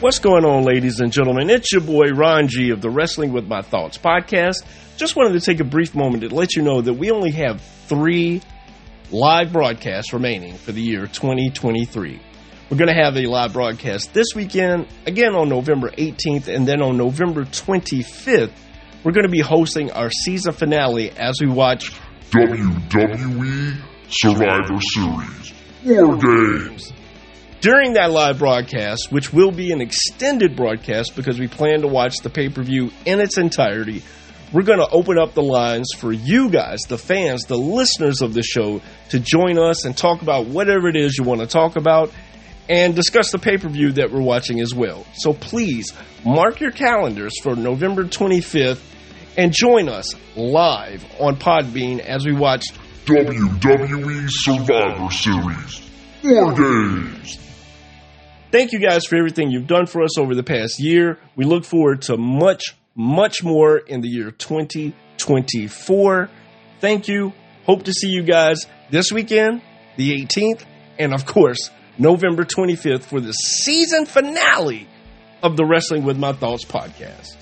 What's going on, ladies and gentlemen? It's your boy Ron G of the Wrestling with My Thoughts podcast. Just wanted to take a brief moment to let you know that we only have three live broadcasts remaining for the year 2023. We're going to have a live broadcast this weekend, again on November 18th, and then on November 25th, we're going to be hosting our season finale as we watch WWE Survivor Series War Games. During that live broadcast, which will be an extended broadcast because we plan to watch the pay per view in its entirety, we're going to open up the lines for you guys, the fans, the listeners of the show, to join us and talk about whatever it is you want to talk about and discuss the pay per view that we're watching as well. So please mark your calendars for November 25th and join us live on Podbean as we watch WWE Survivor Series War Games. Thank you guys for everything you've done for us over the past year. We look forward to much, much more in the year 2024. Thank you. Hope to see you guys this weekend, the 18th, and of course, November 25th for the season finale of the Wrestling with My Thoughts podcast.